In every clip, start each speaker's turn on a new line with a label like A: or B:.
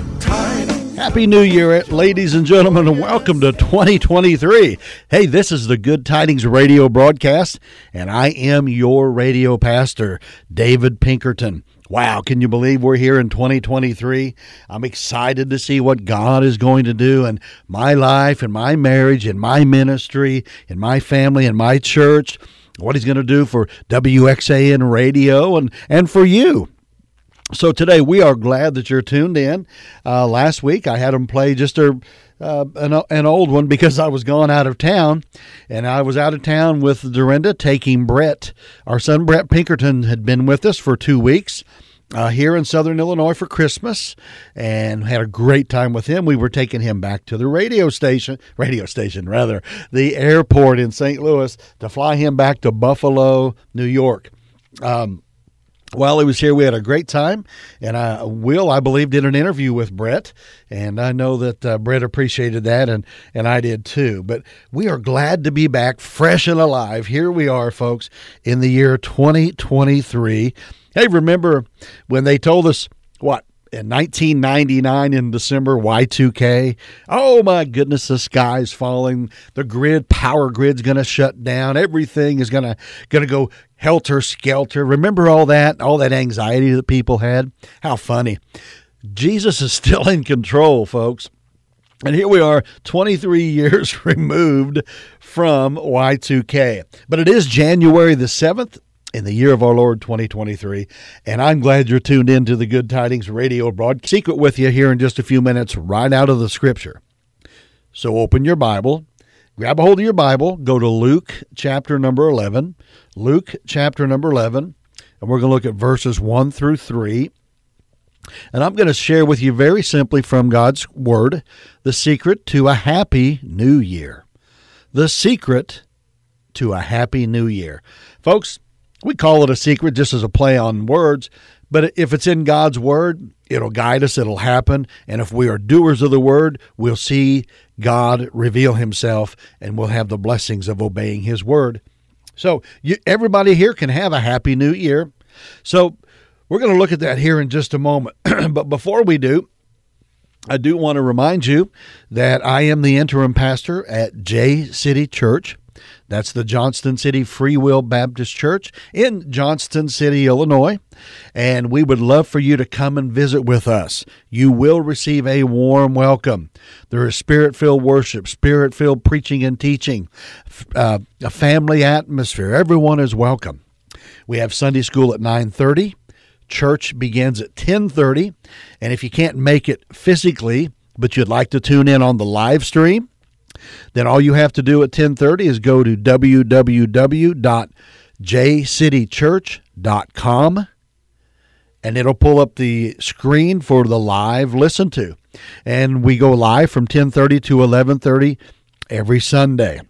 A: good times.
B: Happy New Year, ladies and gentlemen, and welcome to 2023. Hey, this is the Good Tidings radio broadcast, and I am your radio pastor, David Pinkerton. Wow, can you believe we're here in 2023? I'm excited to see what God is going to do in my life, in my marriage, in my ministry, in my family, in my church, what He's going to do for WXAN radio and, and for you. So today we are glad that you're tuned in. Uh, last week I had them play just a uh, an, an old one because I was gone out of town, and I was out of town with Dorinda taking Brett. Our son Brett Pinkerton had been with us for two weeks. Uh, here in Southern Illinois for Christmas, and had a great time with him. We were taking him back to the radio station, radio station rather, the airport in St. Louis to fly him back to Buffalo, New York. Um, while he was here, we had a great time, and I, Will, I believe, did an interview with Brett, and I know that uh, Brett appreciated that, and and I did too. But we are glad to be back, fresh and alive. Here we are, folks, in the year 2023. Hey, remember when they told us what in 1999 in December, Y2K. Oh my goodness, the sky's falling. The grid, power grid's going to shut down. Everything is going to going to go helter skelter. Remember all that, all that anxiety that people had? How funny. Jesus is still in control, folks. And here we are, 23 years removed from Y2K. But it is January the 7th, in the year of our Lord 2023. And I'm glad you're tuned in to the Good Tidings radio broadcast. Secret with you here in just a few minutes, right out of the scripture. So open your Bible, grab a hold of your Bible, go to Luke chapter number 11. Luke chapter number 11, and we're going to look at verses 1 through 3. And I'm going to share with you very simply from God's Word the secret to a happy new year. The secret to a happy new year. Folks, we call it a secret just as a play on words, but if it's in God's word, it'll guide us, it'll happen. And if we are doers of the word, we'll see God reveal himself and we'll have the blessings of obeying his word. So, you, everybody here can have a happy new year. So, we're going to look at that here in just a moment. but before we do, I do want to remind you that I am the interim pastor at J City Church. That's the Johnston City Free Will Baptist Church in Johnston City, Illinois. And we would love for you to come and visit with us. You will receive a warm welcome. There is spirit filled worship, spirit filled preaching and teaching, uh, a family atmosphere. Everyone is welcome. We have Sunday school at 930. Church begins at 1030. And if you can't make it physically, but you'd like to tune in on the live stream, then all you have to do at 10:30 is go to www.jcitychurch.com and it'll pull up the screen for the live listen to. And we go live from 10:30 to 11:30 every Sunday.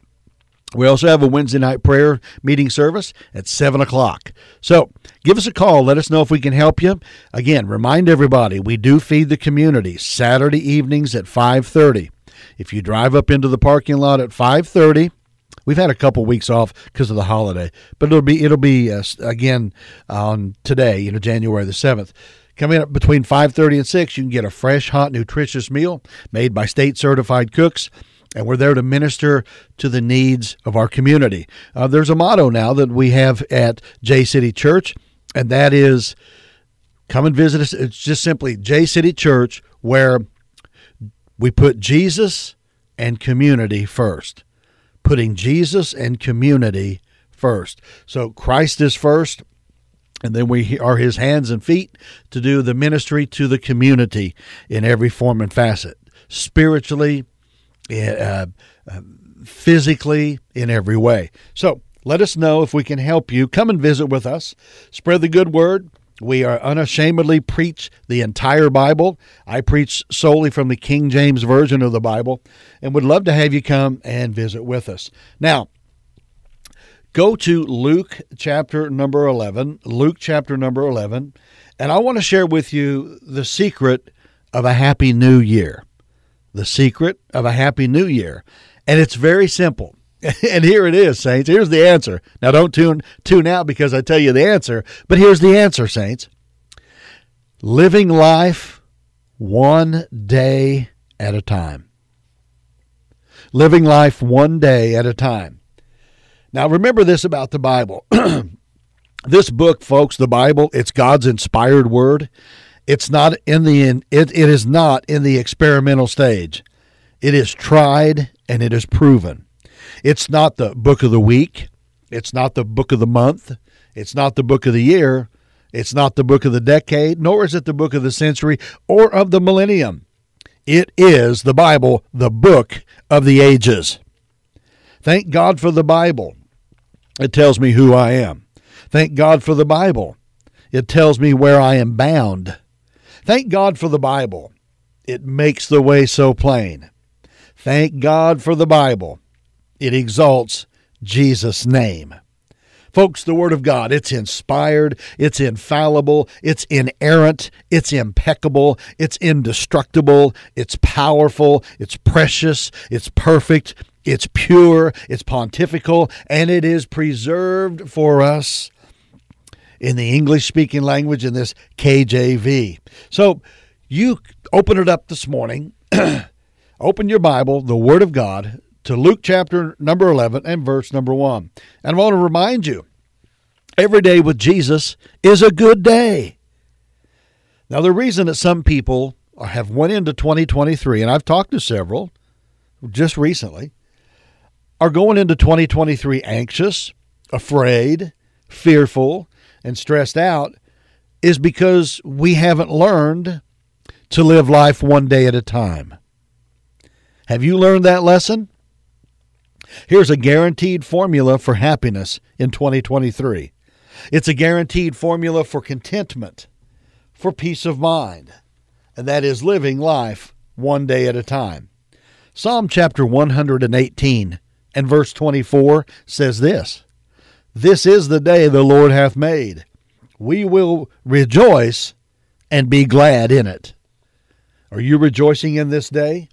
B: We also have a Wednesday night prayer meeting service at 7 o'clock. So give us a call. Let us know if we can help you. Again, remind everybody we do feed the community Saturday evenings at 530. If you drive up into the parking lot at 5:30, we've had a couple weeks off because of the holiday, but it'll be it'll be uh, again on today, you know, January the 7th. Coming up between 5:30 and 6, you can get a fresh, hot, nutritious meal made by state certified cooks and we're there to minister to the needs of our community. Uh, there's a motto now that we have at J City Church, and that is come and visit us. It's just simply J City Church, where we put Jesus and community first. Putting Jesus and community first. So Christ is first, and then we are his hands and feet to do the ministry to the community in every form and facet, spiritually, eh, uh, uh, physically, in every way. So let us know if we can help you. Come and visit with us. Spread the good word. We are unashamedly preach the entire Bible. I preach solely from the King James Version of the Bible and would love to have you come and visit with us. Now, go to Luke chapter number 11. Luke chapter number 11. And I want to share with you the secret of a happy new year. The secret of a happy new year. And it's very simple. And here it is, saints. Here's the answer. Now don't tune tune out because I tell you the answer, but here's the answer, saints. Living life one day at a time. Living life one day at a time. Now, remember this about the Bible. this book, folks, the Bible, it's God's inspired word. It's not in the in, it, it is not in the experimental stage. It is tried and it is proven. It's not the book of the week. It's not the book of the month. It's not the book of the year. It's not the book of the decade, nor is it the book of the century or of the millennium. It is the Bible, the book of the ages. Thank God for the Bible. It tells me who I am. Thank God for the Bible. It tells me where I am bound. Thank God for the Bible. It makes the way so plain. Thank God for the Bible. It exalts Jesus' name. Folks, the Word of God, it's inspired, it's infallible, it's inerrant, it's impeccable, it's indestructible, it's powerful, it's precious, it's perfect, it's pure, it's pontifical, and it is preserved for us in the English speaking language in this KJV. So you open it up this morning, open your Bible, the Word of God, to Luke chapter number 11 and verse number 1. And I want to remind you every day with Jesus is a good day. Now, the reason that some people have went into 2023, and I've talked to several just recently, are going into 2023 anxious, afraid, fearful, and stressed out is because we haven't learned to live life one day at a time. Have you learned that lesson? Here's a guaranteed formula for happiness in 2023. It's a guaranteed formula for contentment, for peace of mind, and that is living life one day at a time. Psalm chapter 118 and verse 24 says this This is the day the Lord hath made. We will rejoice and be glad in it. Are you rejoicing in this day?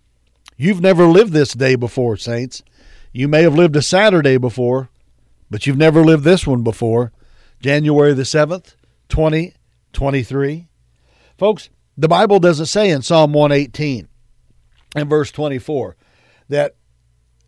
B: You've never lived this day before, saints. You may have lived a Saturday before, but you've never lived this one before. January the 7th, 2023. Folks, the Bible doesn't say in Psalm 118 and verse 24 that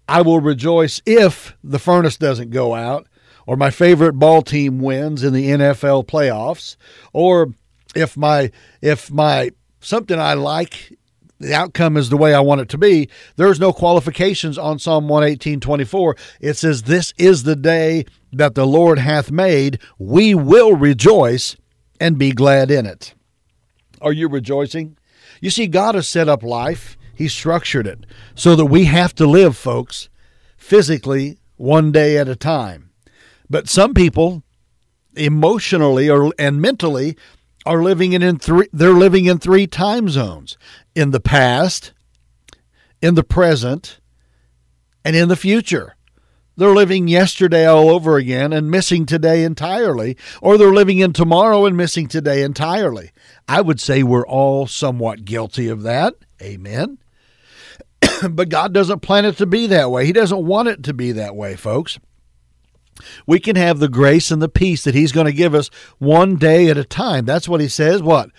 B: I will rejoice if the furnace doesn't go out, or my favorite ball team wins in the NFL playoffs, or if my if my something I like the outcome is the way I want it to be. There's no qualifications on Psalm 118 24. It says, This is the day that the Lord hath made. We will rejoice and be glad in it. Are you rejoicing? You see, God has set up life, He structured it so that we have to live, folks, physically one day at a time. But some people, emotionally or and mentally, are living in, in three they're living in three time zones in the past, in the present, and in the future. They're living yesterday all over again and missing today entirely, or they're living in tomorrow and missing today entirely. I would say we're all somewhat guilty of that. Amen. but God doesn't plan it to be that way. He doesn't want it to be that way, folks. We can have the grace and the peace that He's going to give us one day at a time. That's what He says. What?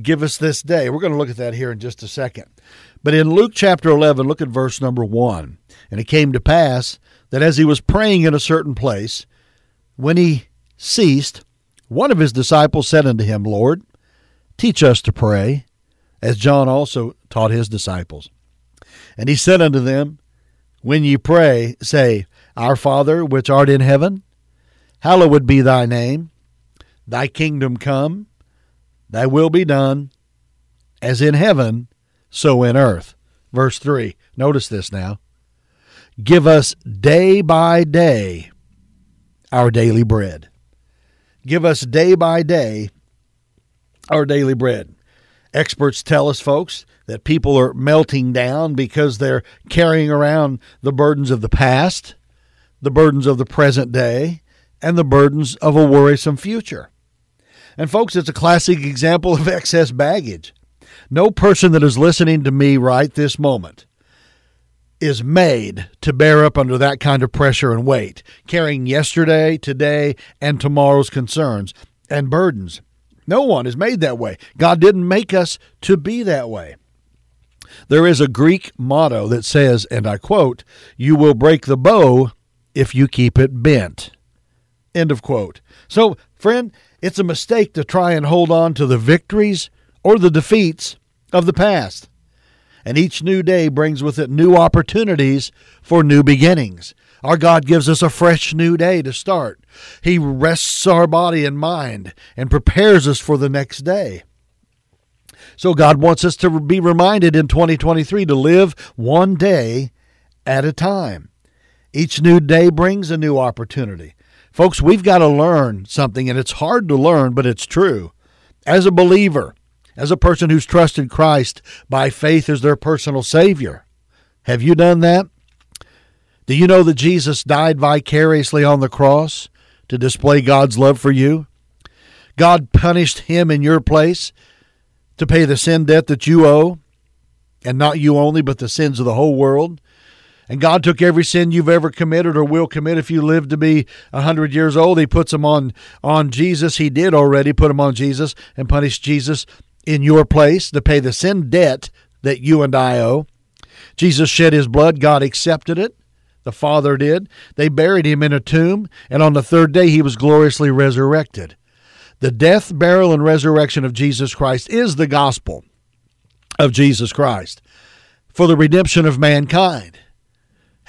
B: give us this day. We're going to look at that here in just a second. But in Luke chapter 11, look at verse number 1. And it came to pass that as he was praying in a certain place, when he ceased, one of his disciples said unto him, Lord, teach us to pray, as John also taught his disciples. And he said unto them, When ye pray, say, Our Father which art in heaven, hallowed be thy name, thy kingdom come Thy will be done, as in heaven, so in earth. Verse 3. Notice this now. Give us day by day our daily bread. Give us day by day our daily bread. Experts tell us, folks, that people are melting down because they're carrying around the burdens of the past, the burdens of the present day, and the burdens of a worrisome future. And folks, it's a classic example of excess baggage. No person that is listening to me right this moment is made to bear up under that kind of pressure and weight, carrying yesterday, today, and tomorrow's concerns and burdens. No one is made that way. God didn't make us to be that way. There is a Greek motto that says, and I quote, You will break the bow if you keep it bent. End of quote. So, friend, it's a mistake to try and hold on to the victories or the defeats of the past. And each new day brings with it new opportunities for new beginnings. Our God gives us a fresh new day to start. He rests our body and mind and prepares us for the next day. So God wants us to be reminded in 2023 to live one day at a time. Each new day brings a new opportunity. Folks, we've got to learn something, and it's hard to learn, but it's true. As a believer, as a person who's trusted Christ by faith as their personal Savior, have you done that? Do you know that Jesus died vicariously on the cross to display God's love for you? God punished him in your place to pay the sin debt that you owe, and not you only, but the sins of the whole world. And God took every sin you've ever committed or will commit if you live to be a hundred years old. He puts them on on Jesus. He did already put them on Jesus and punish Jesus in your place to pay the sin debt that you and I owe. Jesus shed his blood. God accepted it. The Father did. They buried him in a tomb, and on the third day he was gloriously resurrected. The death, burial, and resurrection of Jesus Christ is the gospel of Jesus Christ for the redemption of mankind.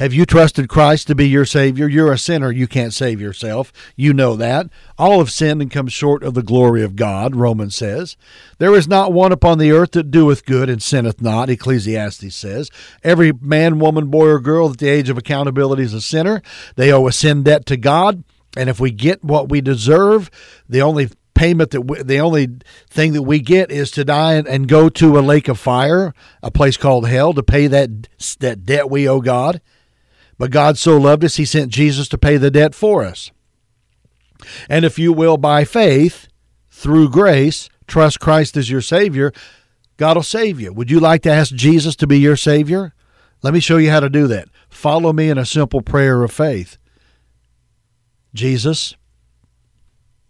B: Have you trusted Christ to be your Savior? You're a sinner. You can't save yourself. You know that. All have sinned and come short of the glory of God, Romans says. There is not one upon the earth that doeth good and sinneth not, Ecclesiastes says. Every man, woman, boy, or girl at the age of accountability is a sinner. They owe a sin debt to God. And if we get what we deserve, the only payment that we, the only thing that we get is to die and, and go to a lake of fire, a place called hell, to pay that that debt we owe God. But God so loved us, He sent Jesus to pay the debt for us. And if you will, by faith, through grace, trust Christ as your Savior, God will save you. Would you like to ask Jesus to be your Savior? Let me show you how to do that. Follow me in a simple prayer of faith. Jesus,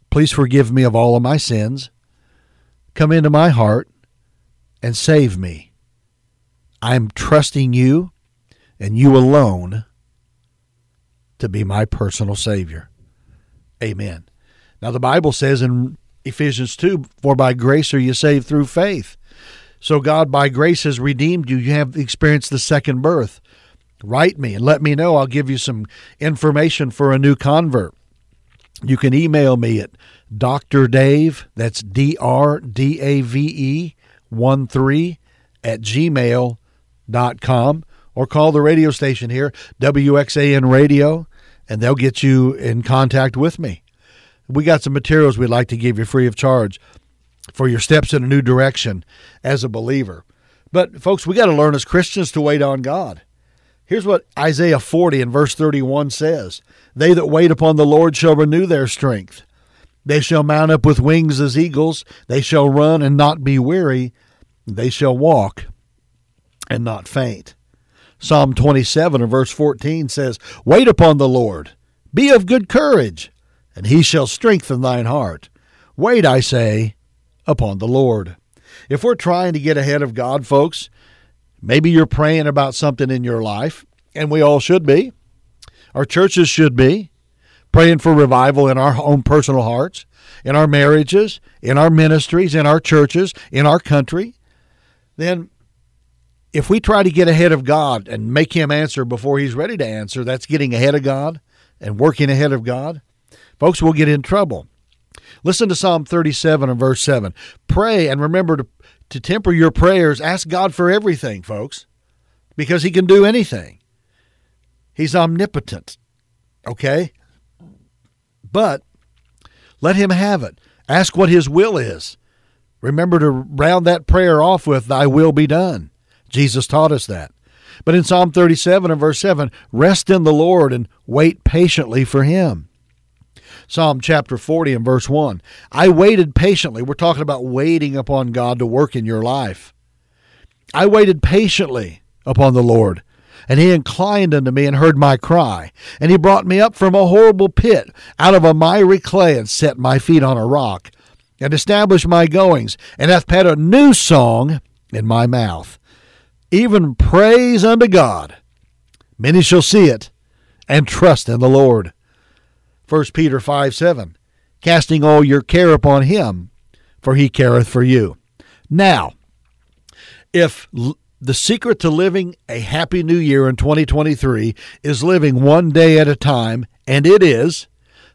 B: Please forgive me of all of my sins. Come into my heart and save me. I'm trusting you and you alone to be my personal Savior. Amen. Now, the Bible says in Ephesians 2 For by grace are you saved through faith. So, God, by grace, has redeemed you. You have experienced the second birth. Write me and let me know. I'll give you some information for a new convert. You can email me at Dr. Dave, that's D R D A V E 1 3 at gmail.com, or call the radio station here, WXAN Radio, and they'll get you in contact with me. We got some materials we'd like to give you free of charge for your steps in a new direction as a believer. But, folks, we got to learn as Christians to wait on God. Here's what Isaiah 40 and verse 31 says They that wait upon the Lord shall renew their strength. They shall mount up with wings as eagles. They shall run and not be weary. They shall walk and not faint. Psalm 27 and verse 14 says, Wait upon the Lord, be of good courage, and he shall strengthen thine heart. Wait, I say, upon the Lord. If we're trying to get ahead of God, folks, Maybe you're praying about something in your life, and we all should be. Our churches should be praying for revival in our own personal hearts, in our marriages, in our ministries, in our churches, in our country. Then, if we try to get ahead of God and make Him answer before He's ready to answer, that's getting ahead of God and working ahead of God. Folks, we'll get in trouble. Listen to Psalm 37 and verse 7. Pray and remember to to temper your prayers, ask God for everything, folks, because He can do anything. He's omnipotent, okay? But let Him have it. Ask what His will is. Remember to round that prayer off with, Thy will be done. Jesus taught us that. But in Psalm 37 and verse 7, rest in the Lord and wait patiently for Him. Psalm chapter 40 and verse 1. I waited patiently. We're talking about waiting upon God to work in your life. I waited patiently upon the Lord, and he inclined unto me and heard my cry. And he brought me up from a horrible pit, out of a miry clay, and set my feet on a rock, and established my goings, and hath put a new song in my mouth, even praise unto God. Many shall see it and trust in the Lord. 1 Peter 5 7. Casting all your care upon him, for he careth for you. Now, if the secret to living a happy new year in 2023 is living one day at a time, and it is,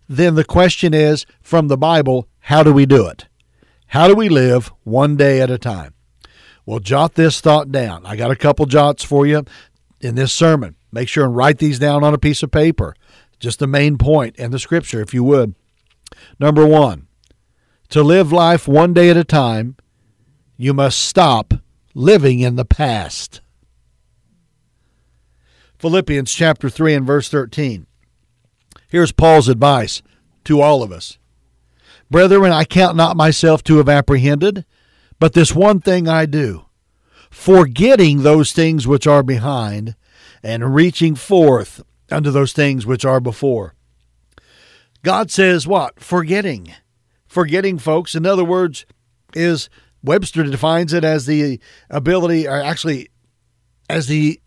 B: then the question is from the Bible, how do we do it? How do we live one day at a time? Well, jot this thought down. I got a couple jots for you in this sermon. Make sure and write these down on a piece of paper. Just the main point and the scripture, if you would. Number one, to live life one day at a time, you must stop living in the past. Philippians chapter 3 and verse 13. Here's Paul's advice to all of us Brethren, I count not myself to have apprehended, but this one thing I do, forgetting those things which are behind, and reaching forth unto those things which are before. God says what? Forgetting. Forgetting, folks, in other words, is Webster defines it as the ability, or actually, as the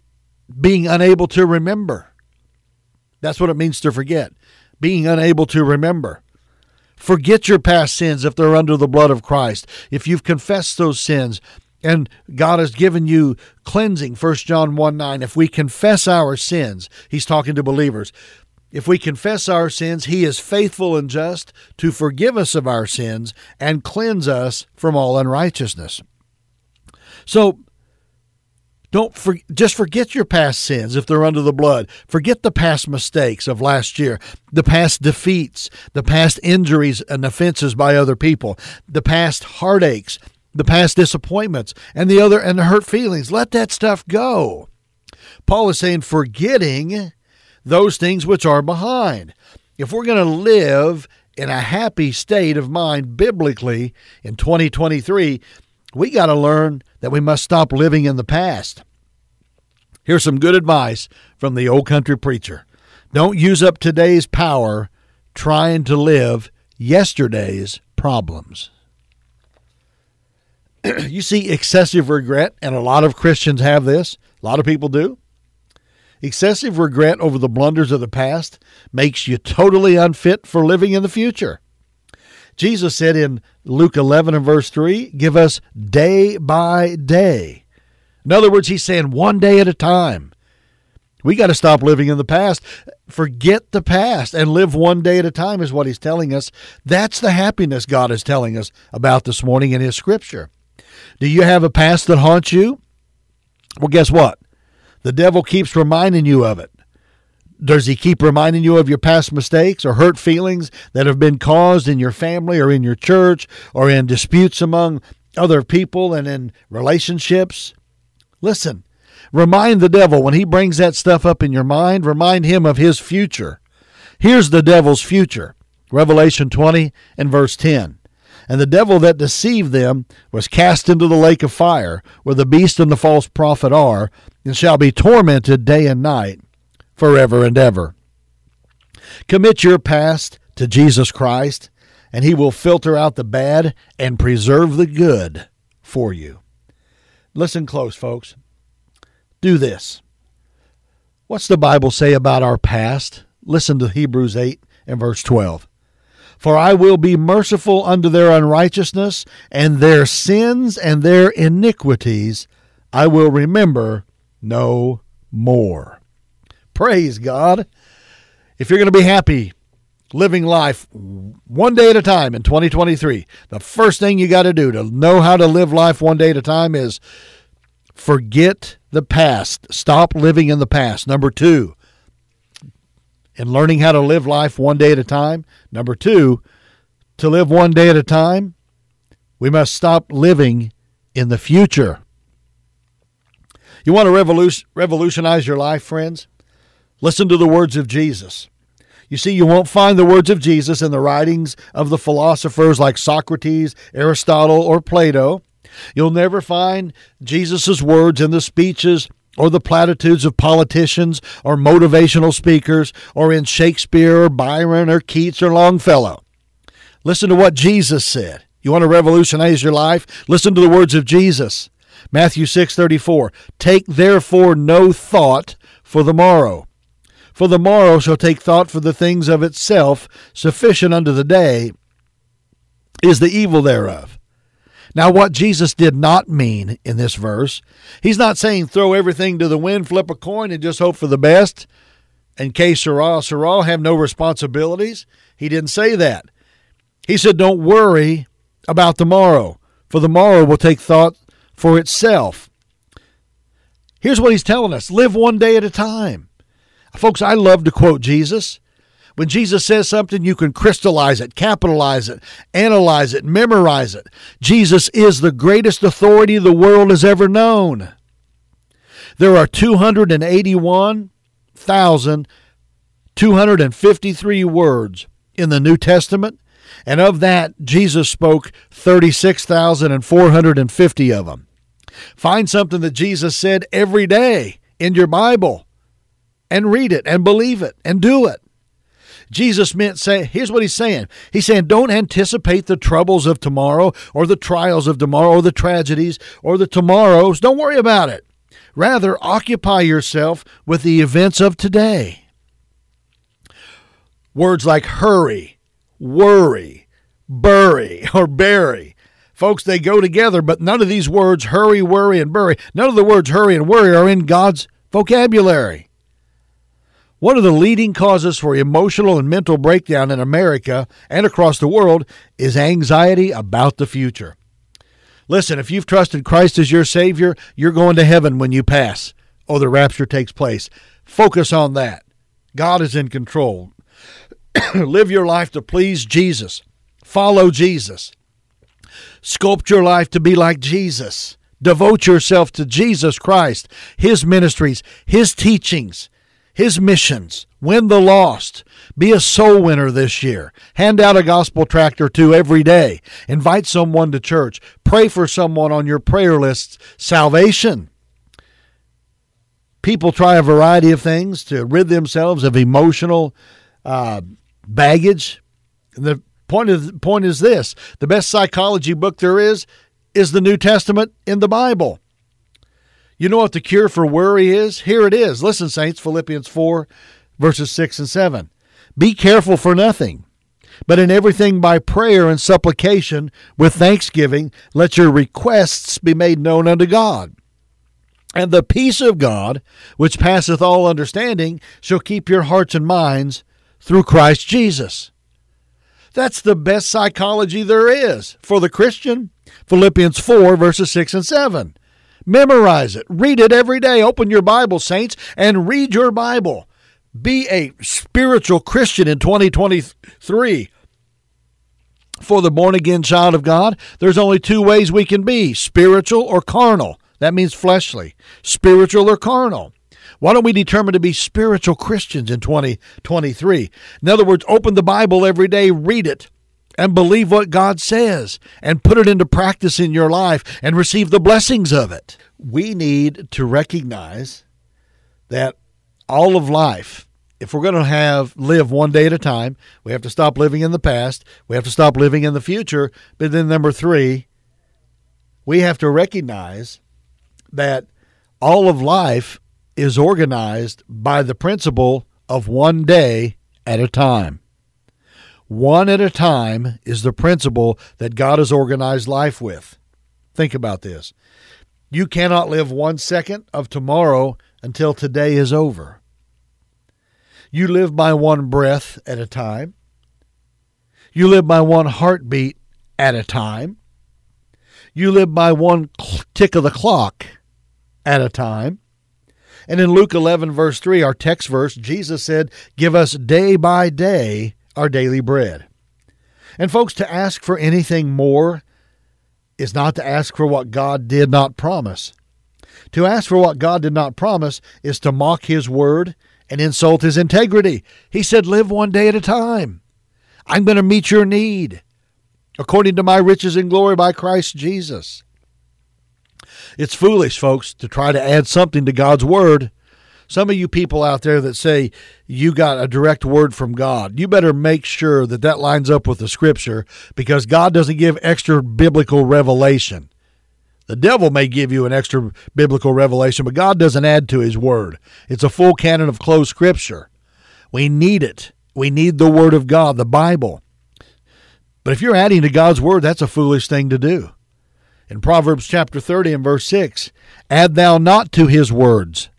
B: being unable to remember. That's what it means to forget, being unable to remember. Forget your past sins if they're under the blood of Christ. If you've confessed those sins and God has given you cleansing, 1 John 1 9, if we confess our sins, he's talking to believers. If we confess our sins, he is faithful and just to forgive us of our sins and cleanse us from all unrighteousness. So don't for, just forget your past sins if they're under the blood. Forget the past mistakes of last year, the past defeats, the past injuries and offenses by other people, the past heartaches, the past disappointments, and the other and the hurt feelings. Let that stuff go. Paul is saying forgetting those things which are behind. If we're going to live in a happy state of mind biblically in 2023, we got to learn that we must stop living in the past. Here's some good advice from the old country preacher don't use up today's power trying to live yesterday's problems. you see excessive regret, and a lot of Christians have this, a lot of people do. Excessive regret over the blunders of the past makes you totally unfit for living in the future. Jesus said in Luke 11 and verse 3, Give us day by day. In other words, he's saying one day at a time. We got to stop living in the past. Forget the past and live one day at a time, is what he's telling us. That's the happiness God is telling us about this morning in his scripture. Do you have a past that haunts you? Well, guess what? The devil keeps reminding you of it. Does he keep reminding you of your past mistakes or hurt feelings that have been caused in your family or in your church or in disputes among other people and in relationships? Listen, remind the devil when he brings that stuff up in your mind, remind him of his future. Here's the devil's future Revelation 20 and verse 10. And the devil that deceived them was cast into the lake of fire, where the beast and the false prophet are, and shall be tormented day and night forever and ever. Commit your past to Jesus Christ, and He will filter out the bad and preserve the good for you. Listen close, folks. Do this. What's the Bible say about our past? Listen to Hebrews 8 and verse 12. For I will be merciful unto their unrighteousness, and their sins and their iniquities I will remember no more. Praise God. If you're going to be happy living life one day at a time in 2023, the first thing you got to do to know how to live life one day at a time is forget the past. Stop living in the past. Number two, in learning how to live life one day at a time. Number two, to live one day at a time, we must stop living in the future. You want to revolutionize your life, friends? Listen to the words of Jesus. You see, you won't find the words of Jesus in the writings of the philosophers like Socrates, Aristotle, or Plato. You'll never find Jesus' words in the speeches or the platitudes of politicians or motivational speakers or in Shakespeare or Byron or Keats or Longfellow. Listen to what Jesus said. You want to revolutionize your life? Listen to the words of Jesus. Matthew 6:34. Take therefore no thought for the morrow. For the morrow shall take thought for the things of itself, sufficient unto the day is the evil thereof. Now, what Jesus did not mean in this verse, he's not saying throw everything to the wind, flip a coin, and just hope for the best. And que sera, sera, have no responsibilities. He didn't say that. He said, don't worry about tomorrow, for the morrow will take thought for itself. Here's what he's telling us live one day at a time. Folks, I love to quote Jesus. When Jesus says something, you can crystallize it, capitalize it, analyze it, memorize it. Jesus is the greatest authority the world has ever known. There are 281,253 words in the New Testament, and of that, Jesus spoke 36,450 of them. Find something that Jesus said every day in your Bible and read it and believe it and do it. Jesus meant say here's what he's saying. He's saying don't anticipate the troubles of tomorrow or the trials of tomorrow or the tragedies or the tomorrows. Don't worry about it. Rather occupy yourself with the events of today. Words like hurry, worry, bury, or bury. Folks, they go together, but none of these words, hurry, worry, and bury, none of the words hurry and worry are in God's vocabulary. One of the leading causes for emotional and mental breakdown in America and across the world is anxiety about the future. Listen, if you've trusted Christ as your Savior, you're going to heaven when you pass. Oh, the rapture takes place. Focus on that. God is in control. Live your life to please Jesus. Follow Jesus. Sculpt your life to be like Jesus. Devote yourself to Jesus Christ, His ministries, His teachings his missions, win the lost, be a soul winner this year, hand out a gospel tract or two every day, invite someone to church, pray for someone on your prayer list, salvation. People try a variety of things to rid themselves of emotional uh, baggage. And the point of point is this: the best psychology book there is is the New Testament in the Bible. You know what the cure for worry is? Here it is. Listen, Saints, Philippians 4, verses 6 and 7. Be careful for nothing, but in everything by prayer and supplication with thanksgiving, let your requests be made known unto God. And the peace of God, which passeth all understanding, shall keep your hearts and minds through Christ Jesus. That's the best psychology there is for the Christian. Philippians 4, verses 6 and 7. Memorize it. Read it every day. Open your Bible, saints, and read your Bible. Be a spiritual Christian in 2023. For the born again child of God, there's only two ways we can be spiritual or carnal. That means fleshly. Spiritual or carnal. Why don't we determine to be spiritual Christians in 2023? In other words, open the Bible every day, read it, and believe what God says and put it into practice in your life and receive the blessings of it. We need to recognize that all of life, if we're going to have live one day at a time, we have to stop living in the past, we have to stop living in the future, but then number 3, we have to recognize that all of life is organized by the principle of one day at a time. One at a time is the principle that God has organized life with. Think about this. You cannot live one second of tomorrow until today is over. You live by one breath at a time. You live by one heartbeat at a time. You live by one tick of the clock at a time. And in Luke 11, verse 3, our text verse, Jesus said, Give us day by day our daily bread. And, folks, to ask for anything more is not to ask for what God did not promise. To ask for what God did not promise is to mock His word and insult His integrity. He said, Live one day at a time. I'm going to meet your need according to my riches and glory by Christ Jesus. It's foolish, folks, to try to add something to God's word Some of you people out there that say you got a direct word from God, you better make sure that that lines up with the scripture because God doesn't give extra biblical revelation. The devil may give you an extra biblical revelation, but God doesn't add to his word. It's a full canon of closed scripture. We need it. We need the word of God, the Bible. But if you're adding to God's word, that's a foolish thing to do. In Proverbs chapter 30 and verse 6, add thou not to his words,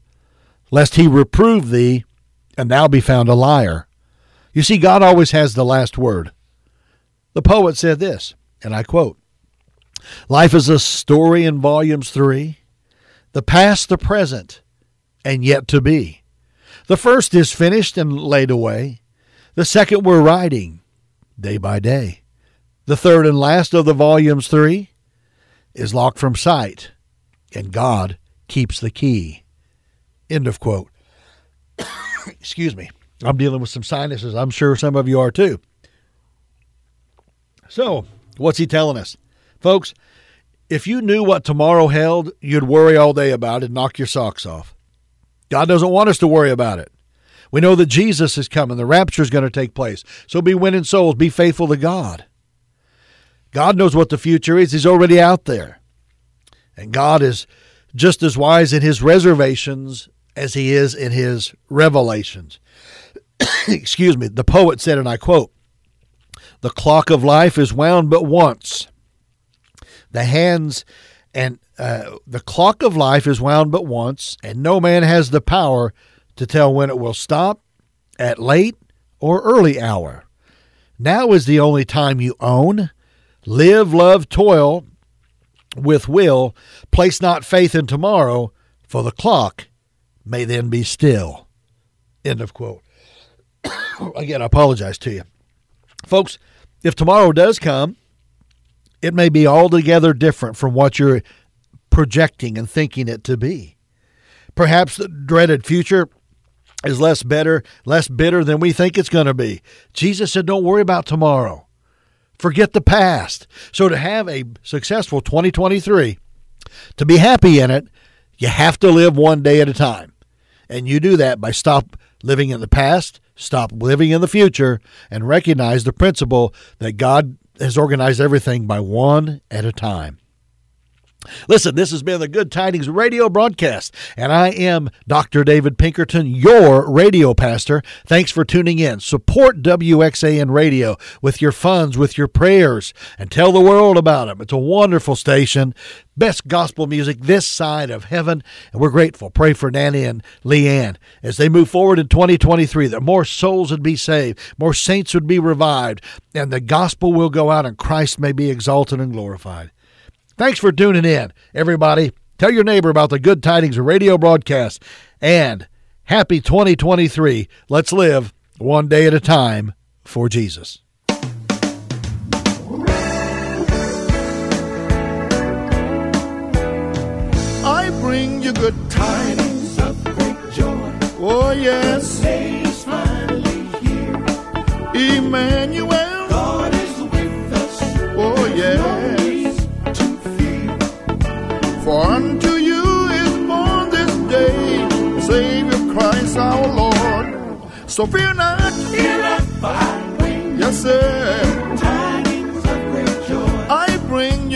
B: lest he reprove thee, and thou be found a liar. You see, God always has the last word. The poet said this, and I quote Life is a story in volumes three the past, the present, and yet to be. The first is finished and laid away. The second we're writing day by day. The third and last of the volumes three is locked from sight, and God keeps the key. End of quote. Excuse me. I'm dealing with some sinuses. I'm sure some of you are too. So, what's he telling us? Folks, if you knew what tomorrow held, you'd worry all day about it and knock your socks off. God doesn't want us to worry about it. We know that Jesus is coming, the rapture is going to take place. So be winning souls, be faithful to God. God knows what the future is, He's already out there. And God is just as wise in His reservations as He is in His revelations. Excuse me. The poet said, and I quote, The clock of life is wound but once. The hands and uh, the clock of life is wound but once, and no man has the power to tell when it will stop at late or early hour. Now is the only time you own. Live, love, toil with will. Place not faith in tomorrow, for the clock may then be still. End of quote. Again, I apologize to you. Folks, if tomorrow does come, it may be altogether different from what you're projecting and thinking it to be. Perhaps the dreaded future is less better, less bitter than we think it's going to be. Jesus said, Don't worry about tomorrow. Forget the past. So, to have a successful 2023, to be happy in it, you have to live one day at a time. And you do that by stop living in the past, stop living in the future, and recognize the principle that God has organized everything by one at a time. Listen, this has been the Good Tidings radio broadcast, and I am Dr. David Pinkerton, your radio pastor. Thanks for tuning in. Support WXAN Radio with your funds, with your prayers, and tell the world about them. It's a wonderful station, best gospel music this side of heaven, and we're grateful. Pray for Nanny and Leanne as they move forward in 2023 that more souls would be saved, more saints would be revived, and the gospel will go out and Christ may be exalted and glorified. Thanks for tuning in, everybody. Tell your neighbor about the Good Tidings radio broadcast. And happy 2023. Let's live one day at a time for Jesus.
A: I bring you good tidings of great joy. Oh, yes.
C: The day is finally here.
A: Emmanuel.
C: God is with us.
A: Oh,
C: No
A: yes. For unto you is born this day the Savior Christ our Lord. So fear not,
C: fear not, for I bring
A: yes, sir. tidings of great joy. I bring